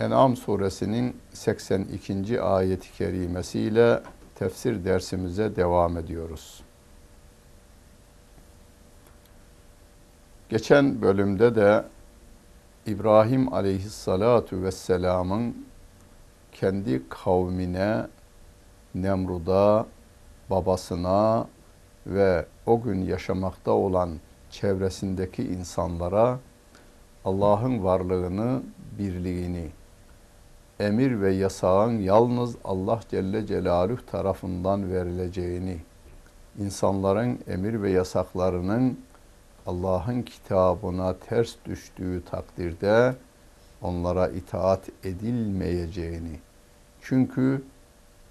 En'am suresinin 82. ayeti kerimesiyle tefsir dersimize devam ediyoruz. Geçen bölümde de İbrahim aleyhissalatu vesselamın kendi kavmine, Nemrud'a, babasına ve o gün yaşamakta olan çevresindeki insanlara Allah'ın varlığını, birliğini, emir ve yasağın yalnız Allah Celle Celaluhu tarafından verileceğini, insanların emir ve yasaklarının Allah'ın kitabına ters düştüğü takdirde onlara itaat edilmeyeceğini, çünkü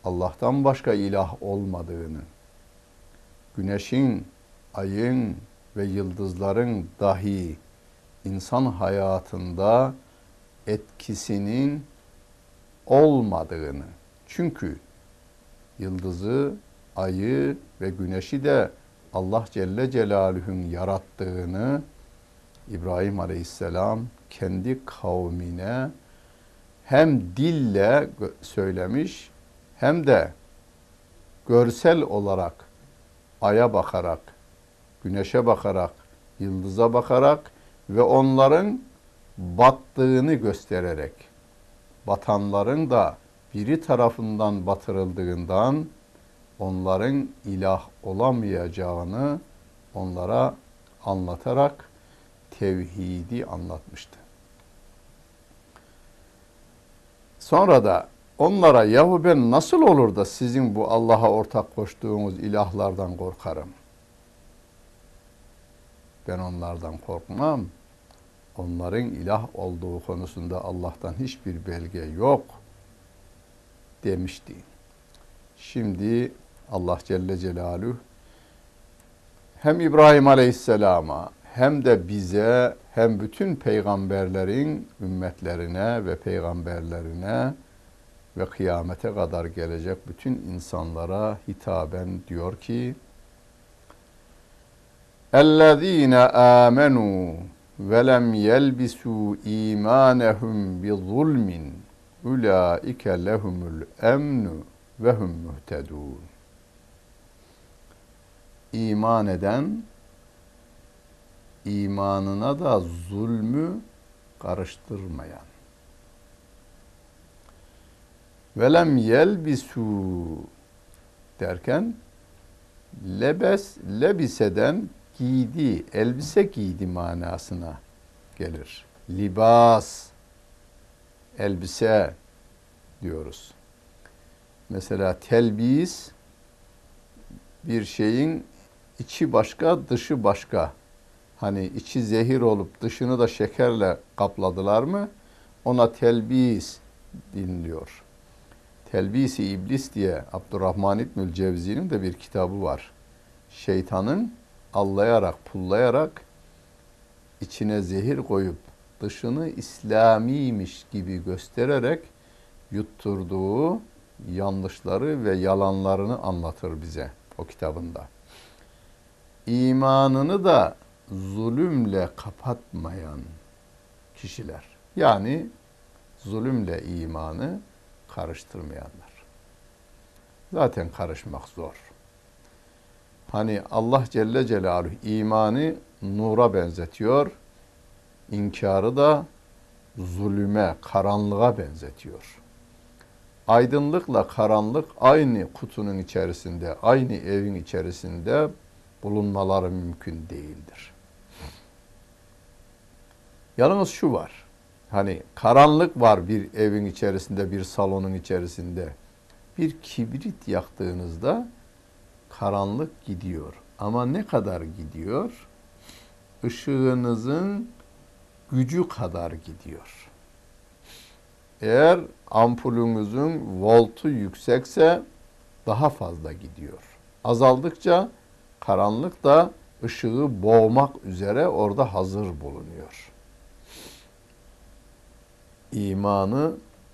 Allah'tan başka ilah olmadığını, güneşin, ayın ve yıldızların dahi insan hayatında etkisinin olmadığını. Çünkü yıldızı, ayı ve güneşi de Allah Celle Celaluhu'nun yarattığını İbrahim Aleyhisselam kendi kavmine hem dille söylemiş hem de görsel olarak aya bakarak, güneşe bakarak, yıldıza bakarak ve onların battığını göstererek batanların da biri tarafından batırıldığından onların ilah olamayacağını onlara anlatarak tevhidi anlatmıştı. Sonra da onlara yahu ben nasıl olur da sizin bu Allah'a ortak koştuğunuz ilahlardan korkarım. Ben onlardan korkmam Onların ilah olduğu konusunda Allah'tan hiçbir belge yok demişti. Şimdi Allah Celle Celaluhu hem İbrahim Aleyhisselam'a hem de bize hem bütün peygamberlerin ümmetlerine ve peygamberlerine ve kıyamete kadar gelecek bütün insanlara hitaben diyor ki اَلَّذ۪ينَ آمَنُوا velem yelbisu imanehum bi zulmin ulaike lehumul emnu ve hum muhtedun. İman eden imanına da zulmü karıştırmayan. Velem yelbisu derken lebes lebiseden giydi, elbise giydi manasına gelir. Libas, elbise diyoruz. Mesela telbis bir şeyin içi başka, dışı başka hani içi zehir olup dışını da şekerle kapladılar mı ona telbis dinliyor. Telbisi iblis diye Abdurrahman İbnül Cevzi'nin de bir kitabı var. Şeytanın allayarak, pullayarak içine zehir koyup dışını İslamiymiş gibi göstererek yutturduğu yanlışları ve yalanlarını anlatır bize o kitabında. İmanını da zulümle kapatmayan kişiler. Yani zulümle imanı karıştırmayanlar. Zaten karışmak zor. Hani Allah Celle Celaluhu imanı nura benzetiyor, inkarı da zulüme, karanlığa benzetiyor. Aydınlıkla karanlık aynı kutunun içerisinde, aynı evin içerisinde bulunmaları mümkün değildir. Yalnız şu var. Hani karanlık var bir evin içerisinde, bir salonun içerisinde. Bir kibrit yaktığınızda karanlık gidiyor. Ama ne kadar gidiyor? Işığınızın gücü kadar gidiyor. Eğer ampulünüzün voltu yüksekse daha fazla gidiyor. Azaldıkça karanlık da ışığı boğmak üzere orada hazır bulunuyor. İmanı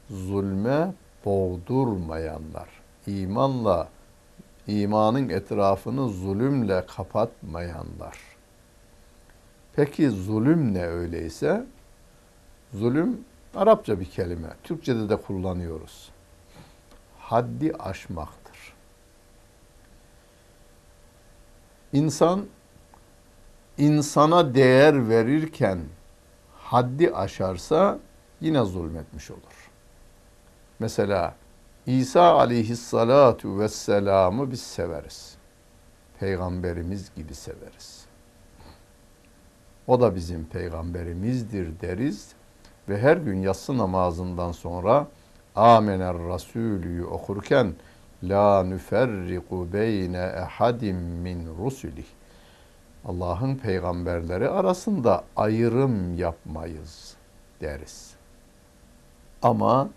zulme boğdurmayanlar, imanla imanın etrafını zulümle kapatmayanlar. Peki zulüm ne öyleyse? Zulüm Arapça bir kelime. Türkçede de kullanıyoruz. Haddi aşmaktır. İnsan insana değer verirken haddi aşarsa yine zulmetmiş olur. Mesela İsa aleyhissalatu vesselam'ı biz severiz. Peygamberimiz gibi severiz. O da bizim peygamberimizdir deriz ve her gün yatsı namazından sonra Amener Rasulü okurken La nüferriku beyne ehadim min rusulih Allah'ın peygamberleri arasında ayrım yapmayız deriz. Ama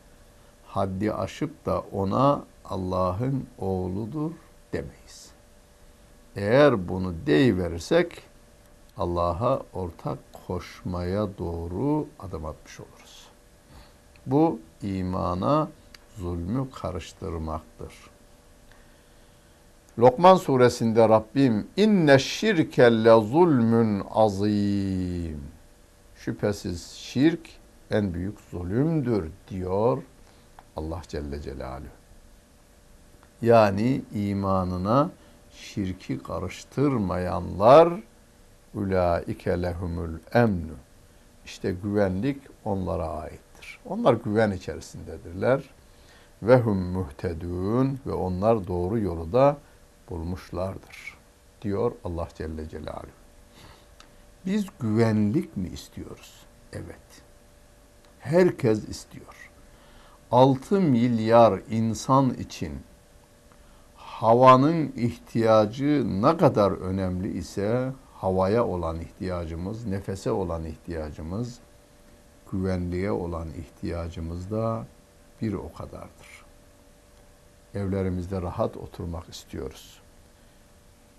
haddi aşıp da ona Allah'ın oğludur demeyiz. Eğer bunu deyiverirsek Allah'a ortak koşmaya doğru adım atmış oluruz. Bu imana zulmü karıştırmaktır. Lokman suresinde Rabbim inne şirke le zulmün azim. Şüphesiz şirk en büyük zulümdür diyor Allah Celle Celaluhu. Yani imanına şirki karıştırmayanlar ulaike lehumul emnu. İşte güvenlik onlara aittir. Onlar güven içerisindedirler. Ve hum muhtedun ve onlar doğru yolu da bulmuşlardır. Diyor Allah Celle Celaluhu. Biz güvenlik mi istiyoruz? Evet. Herkes istiyor. 6 milyar insan için havanın ihtiyacı ne kadar önemli ise havaya olan ihtiyacımız, nefese olan ihtiyacımız, güvenliğe olan ihtiyacımız da bir o kadardır. Evlerimizde rahat oturmak istiyoruz.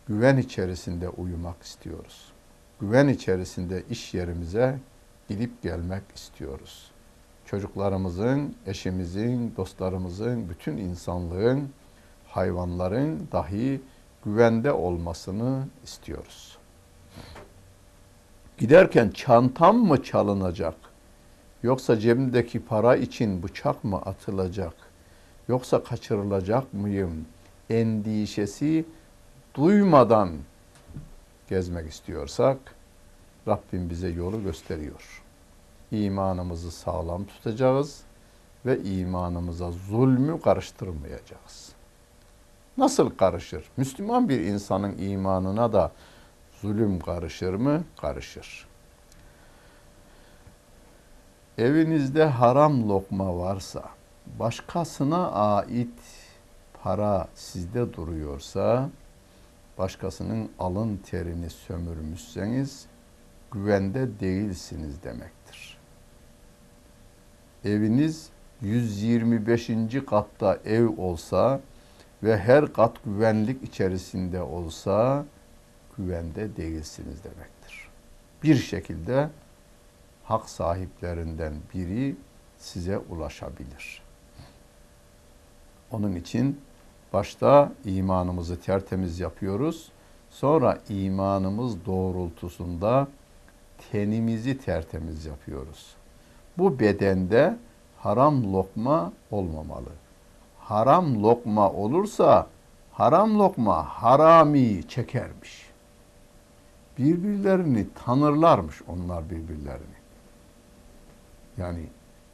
Güven içerisinde uyumak istiyoruz. Güven içerisinde iş yerimize gidip gelmek istiyoruz. Çocuklarımızın, eşimizin, dostlarımızın, bütün insanlığın, hayvanların dahi güvende olmasını istiyoruz. Giderken çantam mı çalınacak? Yoksa cebimdeki para için bıçak mı atılacak? Yoksa kaçırılacak mıyım? Endişesi duymadan gezmek istiyorsak Rabbim bize yolu gösteriyor. İmanımızı sağlam tutacağız ve imanımıza zulmü karıştırmayacağız. Nasıl karışır? Müslüman bir insanın imanına da zulüm karışır mı? Karışır. Evinizde haram lokma varsa, başkasına ait para sizde duruyorsa, başkasının alın terini sömürmüşseniz güvende değilsiniz demektir. Eviniz 125. katta ev olsa ve her kat güvenlik içerisinde olsa güvende değilsiniz demektir. Bir şekilde hak sahiplerinden biri size ulaşabilir. Onun için başta imanımızı tertemiz yapıyoruz. Sonra imanımız doğrultusunda tenimizi tertemiz yapıyoruz. Bu bedende haram lokma olmamalı. Haram lokma olursa haram lokma harami çekermiş. Birbirlerini tanırlarmış onlar birbirlerini. Yani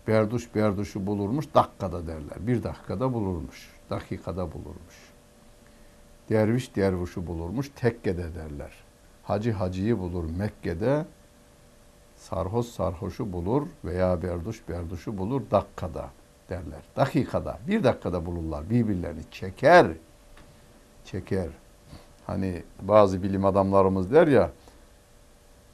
berduş berduşu bulurmuş dakikada derler. Bir dakikada bulurmuş. Dakikada bulurmuş. Derviş dervişi bulurmuş tekkede derler. Hacı hacıyı bulur Mekke'de. Sarhoş sarhoşu bulur veya berduş berduşu bulur dakikada derler. Dakikada, bir dakikada bulurlar birbirlerini çeker. Çeker. Hani bazı bilim adamlarımız der ya,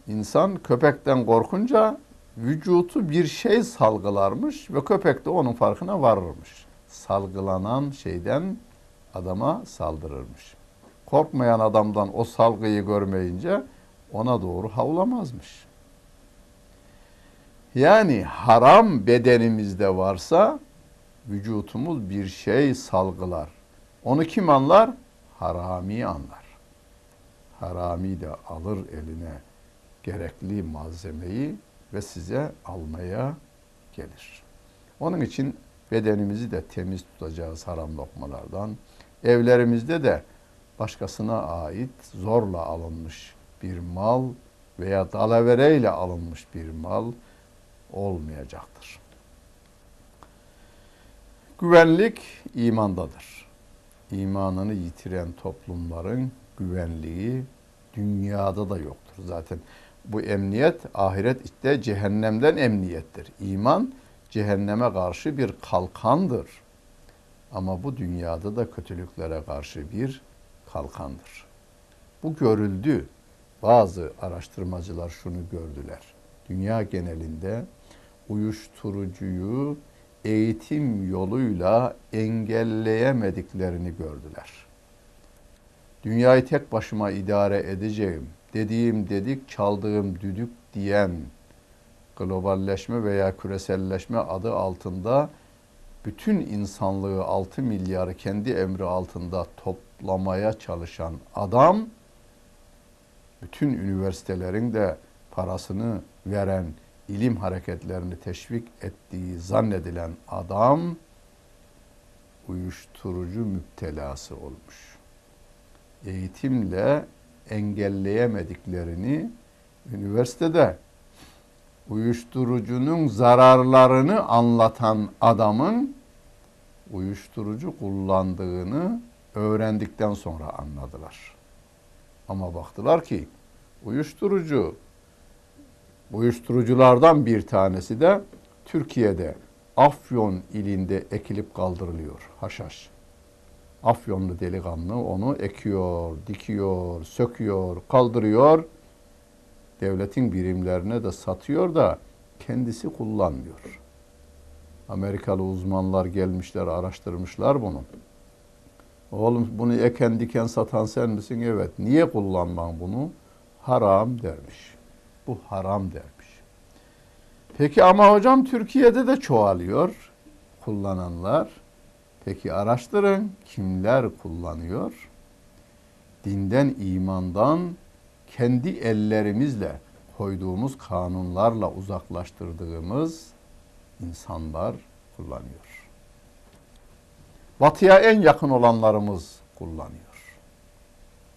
insan köpekten korkunca vücutu bir şey salgılarmış ve köpek de onun farkına varırmış. Salgılanan şeyden adama saldırırmış. Korkmayan adamdan o salgıyı görmeyince ona doğru havlamazmış. Yani haram bedenimizde varsa vücutumuz bir şey salgılar. Onu kim anlar? Harami anlar. Harami de alır eline gerekli malzemeyi ve size almaya gelir. Onun için bedenimizi de temiz tutacağız haram lokmalardan. Evlerimizde de başkasına ait zorla alınmış bir mal veya dalavereyle alınmış bir mal olmayacaktır. Güvenlik imandadır. İmanını yitiren toplumların güvenliği dünyada da yoktur. Zaten bu emniyet ahiret işte cehennemden emniyettir. İman cehenneme karşı bir kalkandır. Ama bu dünyada da kötülüklere karşı bir kalkandır. Bu görüldü. Bazı araştırmacılar şunu gördüler. Dünya genelinde uyuşturucuyu eğitim yoluyla engelleyemediklerini gördüler. Dünyayı tek başıma idare edeceğim, dediğim dedik, çaldığım düdük diyen globalleşme veya küreselleşme adı altında bütün insanlığı 6 milyarı kendi emri altında toplamaya çalışan adam bütün üniversitelerin de parasını veren ilim hareketlerini teşvik ettiği zannedilen adam uyuşturucu müptelası olmuş. Eğitimle engelleyemediklerini üniversitede uyuşturucunun zararlarını anlatan adamın uyuşturucu kullandığını öğrendikten sonra anladılar. Ama baktılar ki uyuşturucu uyuşturuculardan bir tanesi de Türkiye'de Afyon ilinde ekilip kaldırılıyor haşhaş. Afyonlu delikanlı onu ekiyor, dikiyor, söküyor, kaldırıyor. Devletin birimlerine de satıyor da kendisi kullanmıyor. Amerikalı uzmanlar gelmişler, araştırmışlar bunu. Oğlum bunu eken diken satan sen misin? Evet. Niye kullanman bunu? Haram dermiş. Bu haram dermiş. Peki ama hocam Türkiye'de de çoğalıyor kullananlar. Peki araştırın kimler kullanıyor? Dinden, imandan kendi ellerimizle koyduğumuz kanunlarla uzaklaştırdığımız insanlar kullanıyor. Batıya en yakın olanlarımız kullanıyor.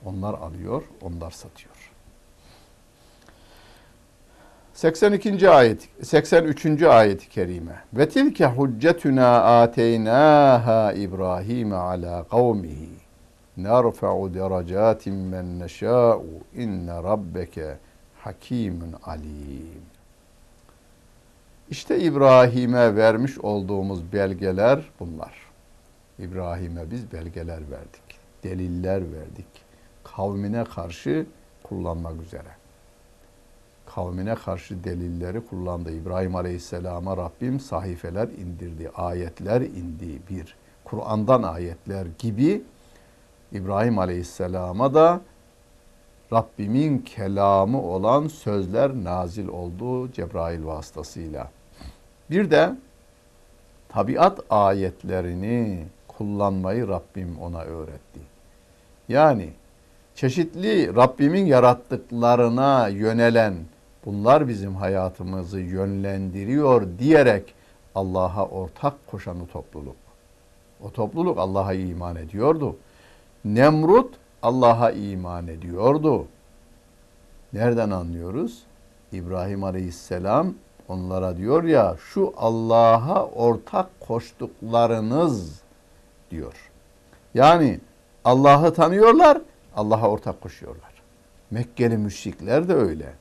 Onlar alıyor, onlar satıyor. 82. ayet 83. ayet-i kerime. Ve tilke huccetuna ateynaha İbrahim ala kavmihi nerfa'u derecatin men neşâ'u inne rabbeke hakimun alim. İşte İbrahim'e vermiş olduğumuz belgeler bunlar. İbrahim'e biz belgeler verdik. Deliller verdik. Kavmine karşı kullanmak üzere kavmine karşı delilleri kullandı. İbrahim Aleyhisselam'a Rabbim sahifeler indirdi, ayetler indi bir. Kur'an'dan ayetler gibi İbrahim Aleyhisselam'a da Rabbimin kelamı olan sözler nazil oldu Cebrail vasıtasıyla. Bir de tabiat ayetlerini kullanmayı Rabbim ona öğretti. Yani çeşitli Rabbimin yarattıklarına yönelen bunlar bizim hayatımızı yönlendiriyor diyerek Allah'a ortak koşanı topluluk. O topluluk Allah'a iman ediyordu. Nemrut Allah'a iman ediyordu. Nereden anlıyoruz? İbrahim Aleyhisselam onlara diyor ya şu Allah'a ortak koştuklarınız diyor. Yani Allah'ı tanıyorlar, Allah'a ortak koşuyorlar. Mekkeli müşrikler de öyle.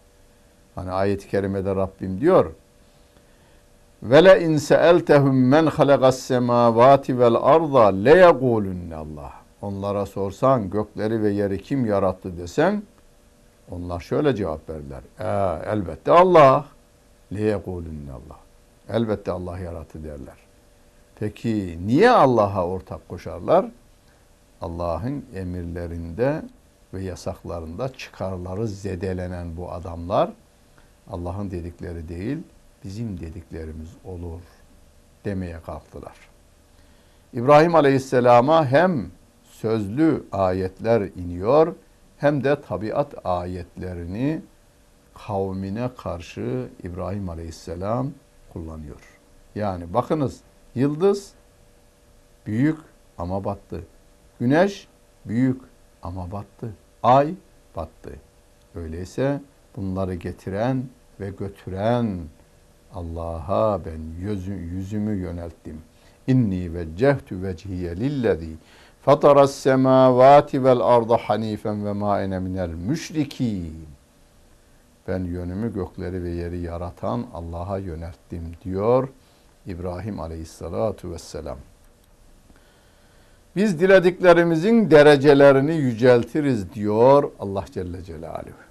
Hani ayet-i kerimede Rabbim diyor. Ve le in seeltehum men halagas semavati vel arda le Allah. Onlara sorsan gökleri ve yeri kim yarattı desen onlar şöyle cevap verirler. E, elbette Allah. Le Allah. Elbette Allah yarattı derler. Peki niye Allah'a ortak koşarlar? Allah'ın emirlerinde ve yasaklarında çıkarları zedelenen bu adamlar Allah'ın dedikleri değil, bizim dediklerimiz olur demeye kalktılar. İbrahim Aleyhisselam'a hem sözlü ayetler iniyor hem de tabiat ayetlerini kavmine karşı İbrahim Aleyhisselam kullanıyor. Yani bakınız yıldız büyük ama battı. Güneş büyük ama battı. Ay battı. Öyleyse bunları getiren ve götüren Allah'a ben yüzümü yönelttim. İnni veccehtu vecihiye lillezî fataras semavati vel arda hanifen ve ma ene minel müşrikîn. Ben yönümü gökleri ve yeri yaratan Allah'a yönelttim diyor İbrahim Aleyhissalatu vesselam. Biz dilediklerimizin derecelerini yüceltiriz diyor Allah Celle Celaluhu.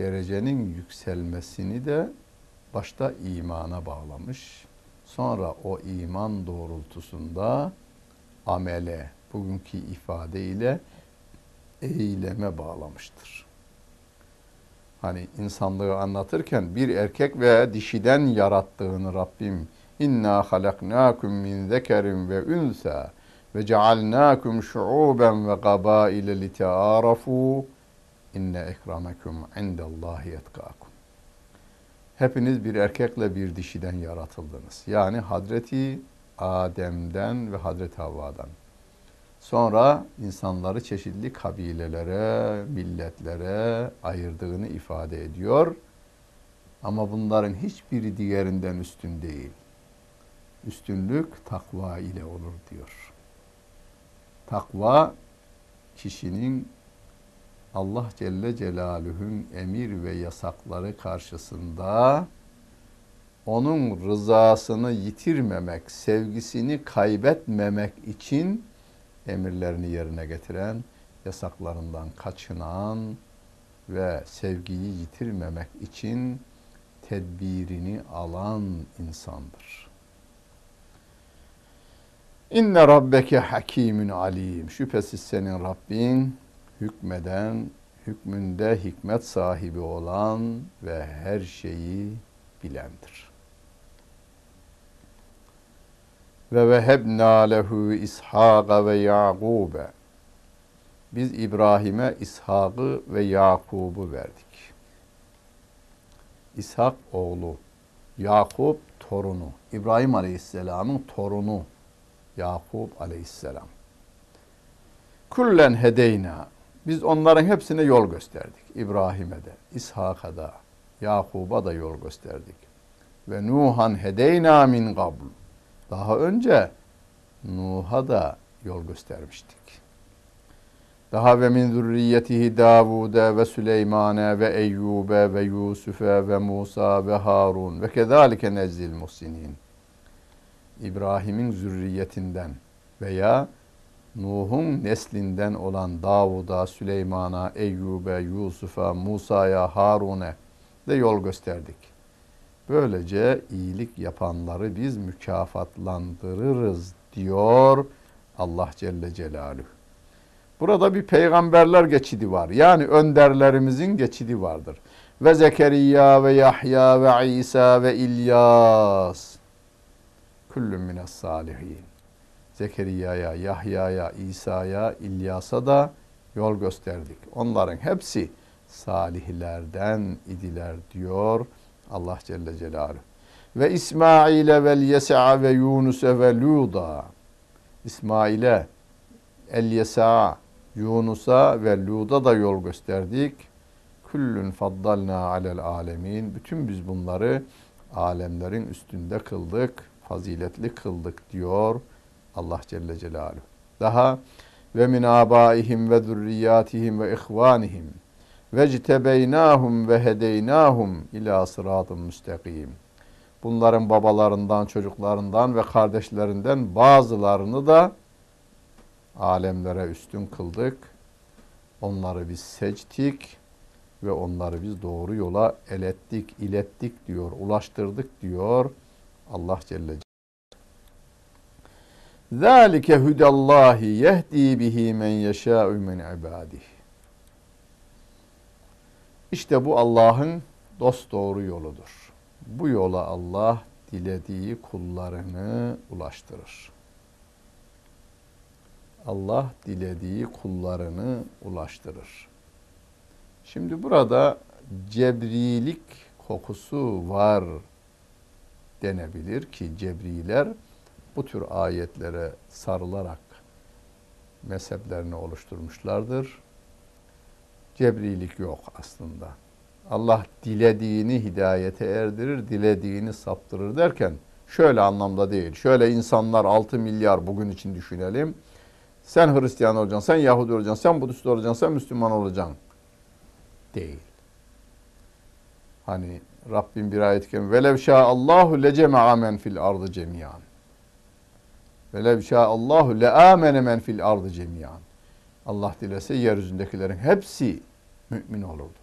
Derecenin yükselmesini de başta imana bağlamış. Sonra o iman doğrultusunda amele, bugünkü ifadeyle eyleme bağlamıştır. Hani insanlığı anlatırken bir erkek ve dişiden yarattığını Rabbim İnna halaknakum min zekerin ve unsa ve cealnakum şuuben ve gabaile li inne ekramakum indallahi yetkakum. Hepiniz bir erkekle bir dişiden yaratıldınız. Yani Hazreti Adem'den ve Hazreti Havva'dan. Sonra insanları çeşitli kabilelere, milletlere ayırdığını ifade ediyor. Ama bunların hiçbiri diğerinden üstün değil. Üstünlük takva ile olur diyor. Takva kişinin Allah Celle Celaluhu'nun emir ve yasakları karşısında onun rızasını yitirmemek, sevgisini kaybetmemek için emirlerini yerine getiren, yasaklarından kaçınan ve sevgiyi yitirmemek için tedbirini alan insandır. İnne rabbeke hakimun alim. Şüphesiz senin Rabbin hükmeden, hükmünde hikmet sahibi olan ve her şeyi bilendir. Ve vehebna lehu İshaka ve Yakub'e. Biz İbrahim'e İshak'ı ve Yakub'u verdik. İshak oğlu, Yakup torunu, İbrahim Aleyhisselam'ın torunu Yakup Aleyhisselam. Kullen hedeyna. Biz onların hepsine yol gösterdik. İbrahim'e de, İshak'a da, Yakub'a da yol gösterdik. Ve Nuhan hedeyna min qabl. Daha önce Nuh'a da yol göstermiştik. Daha ve min zürriyetihi Davud'e ve Süleyman'e ve Eyyub'e ve Yusuf'e ve Musa ve Harun ve kezalike nezzil muhsinin. İbrahim'in zürriyetinden veya Nuh'un neslinden olan Davud'a, Süleyman'a, Eyyub'e, Yusuf'a, Musa'ya, Harun'e de yol gösterdik. Böylece iyilik yapanları biz mükafatlandırırız diyor Allah Celle Celaluhu. Burada bir peygamberler geçidi var. Yani önderlerimizin geçidi vardır. Ve Zekeriya ve Yahya ve İsa ve İlyas. Küllün mines salihin. Zekeriya'ya, Yahya'ya, İsa'ya, İlyas'a da yol gösterdik. Onların hepsi salihlerden idiler diyor Allah Celle Celaluhu. Ve İsmail'e vel Yes'a ve Yunus'e ve Luda. İsmail'e, El Yes'a, Yunus'a ve Lud'a da yol gösterdik. Küllün faddalna alel alemin. Bütün biz bunları alemlerin üstünde kıldık, faziletli kıldık diyor Allah Celle Celaluhu. Daha ve min abaihim ve zürriyatihim ve ihvanihim ve ctebeynahum ve hedeynahum ila sıratın müstakim. Bunların babalarından, çocuklarından ve kardeşlerinden bazılarını da alemlere üstün kıldık. Onları biz sectik ve onları biz doğru yola elettik, ilettik diyor, ulaştırdık diyor Allah Celle Zalike hudallahi yehdi bihi men yeşâ'u min ibadih. İşte bu Allah'ın dost doğru yoludur. Bu yola Allah dilediği kullarını ulaştırır. Allah dilediği kullarını ulaştırır. Şimdi burada cebrilik kokusu var denebilir ki cebriler bu tür ayetlere sarılarak mezheplerini oluşturmuşlardır. Cebrilik yok aslında. Allah dilediğini hidayete erdirir, dilediğini saptırır derken şöyle anlamda değil. Şöyle insanlar 6 milyar bugün için düşünelim. Sen Hristiyan olacaksın, sen Yahudi olacaksın, sen Budist olacaksın, sen Müslüman olacaksın. Değil. Hani Rabbim bir ayet-i kerime velev Allahu lecema'a men fil ardı cemiyan. Velev Allahu le amene men fil ardı cemiyan. Allah dilese yeryüzündekilerin hepsi mümin olurdu.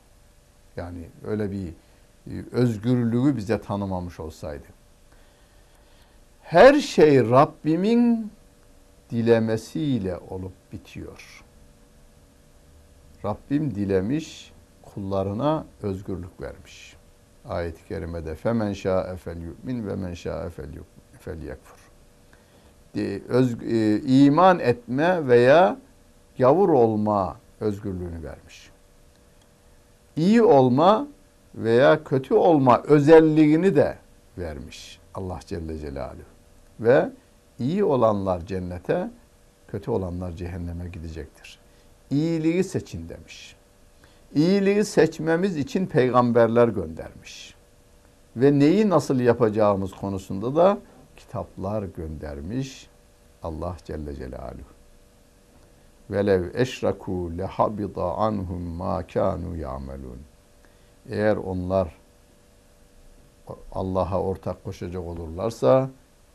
Yani öyle bir e, özgürlüğü bize tanımamış olsaydı. Her şey Rabbimin dilemesiyle olup bitiyor. Rabbim dilemiş, kullarına özgürlük vermiş. Ayet-i kerimede femen şa'e fel yu'min ve men şa'e fel yekfur. Öz, e, iman etme veya gavur olma özgürlüğünü vermiş. İyi olma veya kötü olma özelliğini de vermiş Allah Celle Celaluhu. Ve iyi olanlar cennete, kötü olanlar cehenneme gidecektir. İyiliği seçin demiş. İyiliği seçmemiz için peygamberler göndermiş. Ve neyi nasıl yapacağımız konusunda da kitaplar göndermiş Allah Celle Celaluhu. Velev eşraku lehabida anhum ma kanu ya'melun. Eğer onlar Allah'a ortak koşacak olurlarsa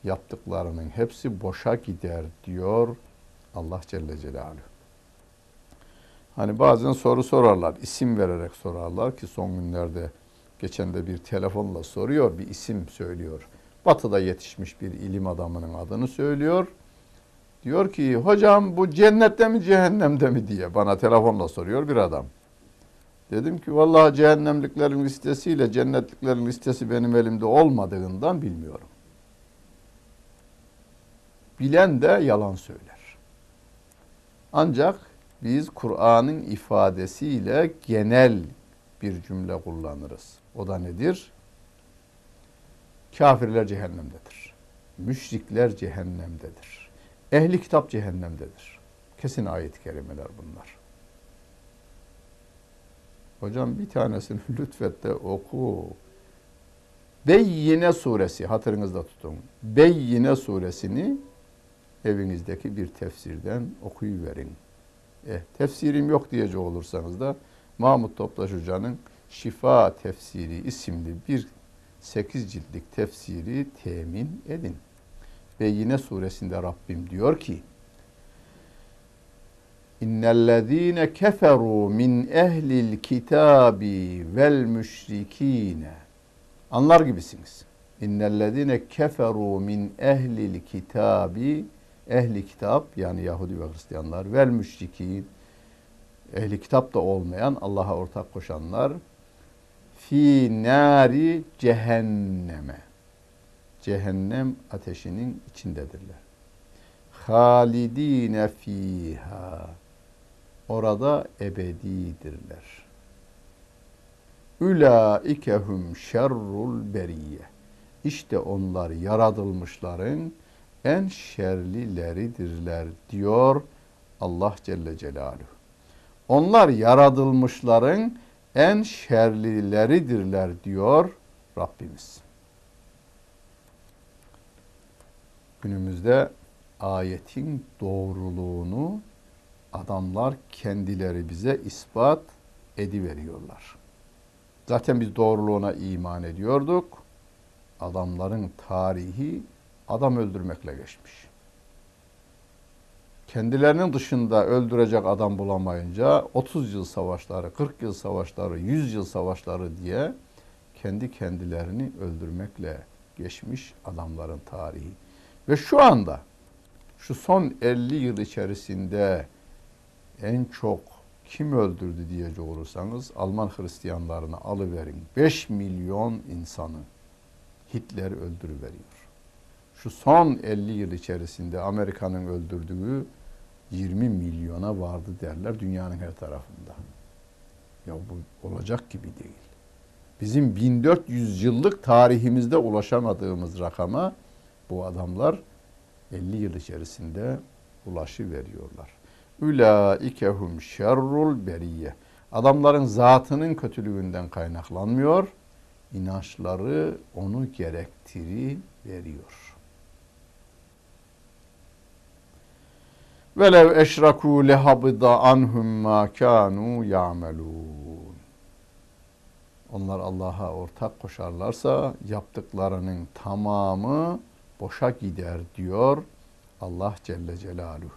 yaptıklarının hepsi boşa gider diyor Allah Celle Celaluhu. Hani bazen soru sorarlar, isim vererek sorarlar ki son günlerde geçen de bir telefonla soruyor, bir isim söylüyor. Batı'da yetişmiş bir ilim adamının adını söylüyor. Diyor ki hocam bu cennette mi cehennemde mi diye bana telefonla soruyor bir adam. Dedim ki vallahi cehennemliklerin listesiyle cennetliklerin listesi benim elimde olmadığından bilmiyorum. Bilen de yalan söyler. Ancak biz Kur'an'ın ifadesiyle genel bir cümle kullanırız. O da nedir? Kafirler cehennemdedir. Müşrikler cehennemdedir. Ehli kitap cehennemdedir. Kesin ayet-i kerimeler bunlar. Hocam bir tanesini lütfet de oku. Beyyine suresi hatırınızda tutun. Beyyine suresini evinizdeki bir tefsirden okuyuverin. Eh, tefsirim yok diyecek olursanız da Mahmut Toptaş Hoca'nın Şifa Tefsiri isimli bir 8 ciltlik tefsiri temin edin. Ve yine suresinde Rabbim diyor ki İnnellezîne keferû min ehlil kitabi vel müşrikîne Anlar gibisiniz. İnnellezîne keferû min ehlil kitabi ehli kitap yani Yahudi ve Hristiyanlar vel müşrikin ehli kitap da olmayan Allah'a ortak koşanlar fi nari cehenneme cehennem ateşinin içindedirler. Halidine fiha orada ebedidirler. Ülaikehum şerrul beriye. İşte onlar yaratılmışların en şerlileridirler diyor Allah Celle Celaluhu. Onlar yaratılmışların en şerlileridirler diyor Rabbimiz. Günümüzde ayetin doğruluğunu adamlar kendileri bize ispat ediveriyorlar. Zaten biz doğruluğuna iman ediyorduk. Adamların tarihi adam öldürmekle geçmiş. Kendilerinin dışında öldürecek adam bulamayınca 30 yıl savaşları, 40 yıl savaşları, 100 yıl savaşları diye kendi kendilerini öldürmekle geçmiş adamların tarihi. Ve şu anda Şu son 50 yıl içerisinde en çok kim öldürdü diyecek olursanız Alman Hristiyanlarını alıverin. 5 milyon insanı Hitler öldürüveriyor. Şu son 50 yıl içerisinde Amerika'nın öldürdüğü 20 milyona vardı derler dünyanın her tarafında. Ya bu olacak gibi değil. Bizim 1400 yıllık tarihimizde ulaşamadığımız rakama bu adamlar 50 yıl içerisinde ulaşı veriyorlar. Ülaikehum şerrul beriye. Adamların zatının kötülüğünden kaynaklanmıyor. İnançları onu gerektiri veriyor. Velev eşrakû lehabıda anhum ma kânû ya'melûn. Onlar Allah'a ortak koşarlarsa yaptıklarının tamamı boşa gider diyor Allah Celle Celaluhu.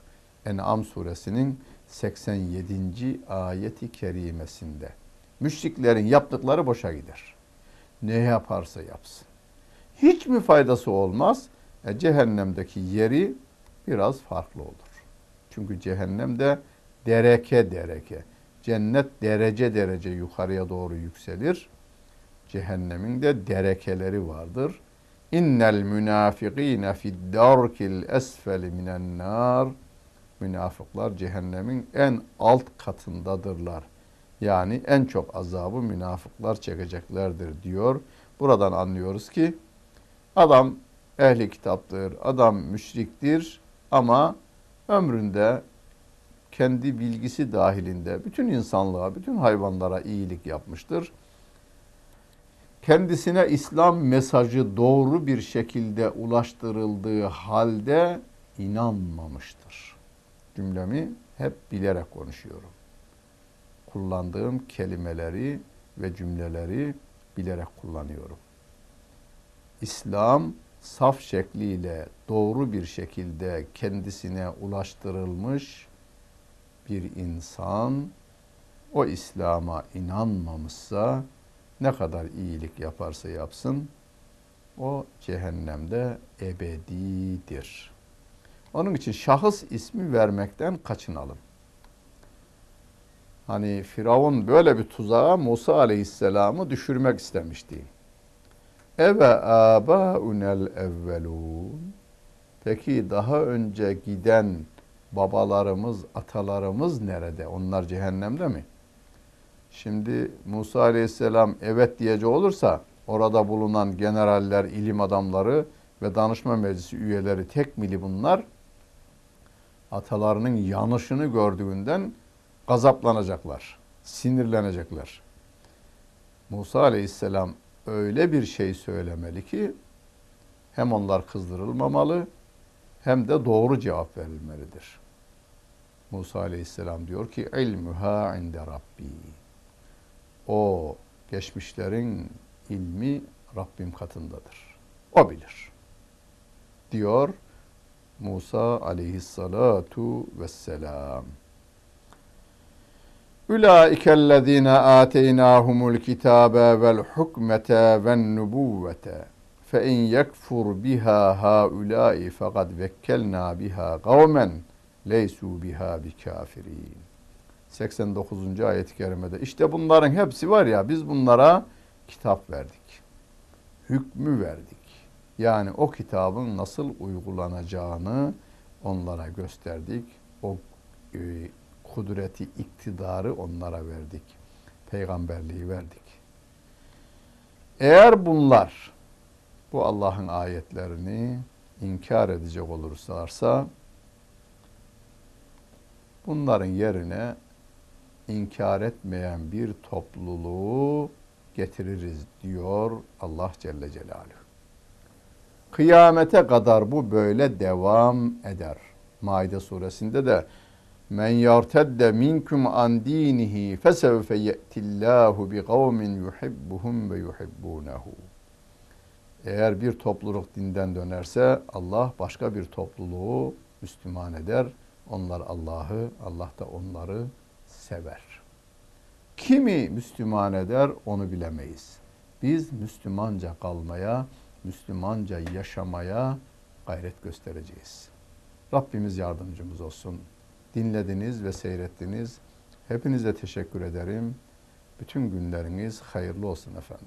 En'am suresinin 87. ayeti kerimesinde. Müşriklerin yaptıkları boşa gider. Ne yaparsa yapsın. Hiç mi faydası olmaz? E, cehennemdeki yeri biraz farklı olur. Çünkü cehennemde dereke dereke, cennet derece derece yukarıya doğru yükselir. Cehennemin de derekeleri vardır. İnnel münafikîne fid darkil esfeli minen nar. Münafıklar cehennemin en alt katındadırlar. Yani en çok azabı münafıklar çekeceklerdir diyor. Buradan anlıyoruz ki adam ehli kitaptır, adam müşriktir ama ömründe kendi bilgisi dahilinde bütün insanlığa, bütün hayvanlara iyilik yapmıştır. Kendisine İslam mesajı doğru bir şekilde ulaştırıldığı halde inanmamıştır. Cümlemi hep bilerek konuşuyorum. Kullandığım kelimeleri ve cümleleri bilerek kullanıyorum. İslam saf şekliyle doğru bir şekilde kendisine ulaştırılmış bir insan o İslam'a inanmamışsa ne kadar iyilik yaparsa yapsın o cehennemde ebedidir. Onun için şahıs ismi vermekten kaçınalım. Hani Firavun böyle bir tuzağa Musa Aleyhisselam'ı düşürmek istemişti. Eve âbâunel evvelûn. Peki daha önce giden babalarımız, atalarımız nerede? Onlar cehennemde mi? Şimdi Musa Aleyhisselam evet diyecek olursa orada bulunan generaller, ilim adamları ve danışma meclisi üyeleri tekmili bunlar atalarının yanlışını gördüğünden gazaplanacaklar, sinirlenecekler. Musa Aleyhisselam öyle bir şey söylemeli ki hem onlar kızdırılmamalı hem de doğru cevap verilmelidir. Musa Aleyhisselam diyor ki ilmuha inde rabbi. O geçmişlerin ilmi Rabbim katındadır. O bilir. Diyor Musa aleyhissalatu vesselam. Ulaikellezine ateynahumul kitabe vel hukmete ven nubuvvete fe in yekfur biha haulai fekad vekkelna biha kavmen leysu biha bikafirin. 89. ayet-i kerimede işte bunların hepsi var ya biz bunlara kitap verdik. Hükmü verdik. Yani o kitabın nasıl uygulanacağını onlara gösterdik. O e, kudreti, iktidarı onlara verdik. Peygamberliği verdik. Eğer bunlar bu Allah'ın ayetlerini inkar edecek olurlarsa bunların yerine inkar etmeyen bir topluluğu getiririz diyor Allah Celle Celaluhu. Kıyamete kadar bu böyle devam eder. Maide suresinde de Men yartedde minkum an dinihi fesevfe ye'tillahu bi kavmin yuhibbuhum ve yuhibbunehu. Eğer bir topluluk dinden dönerse Allah başka bir topluluğu Müslüman eder. Onlar Allah'ı, Allah da onları sever. Kimi Müslüman eder onu bilemeyiz. Biz Müslümanca kalmaya, Müslümanca yaşamaya gayret göstereceğiz. Rabbimiz yardımcımız olsun. Dinlediniz ve seyrettiniz. Hepinize teşekkür ederim. Bütün günleriniz hayırlı olsun efendim.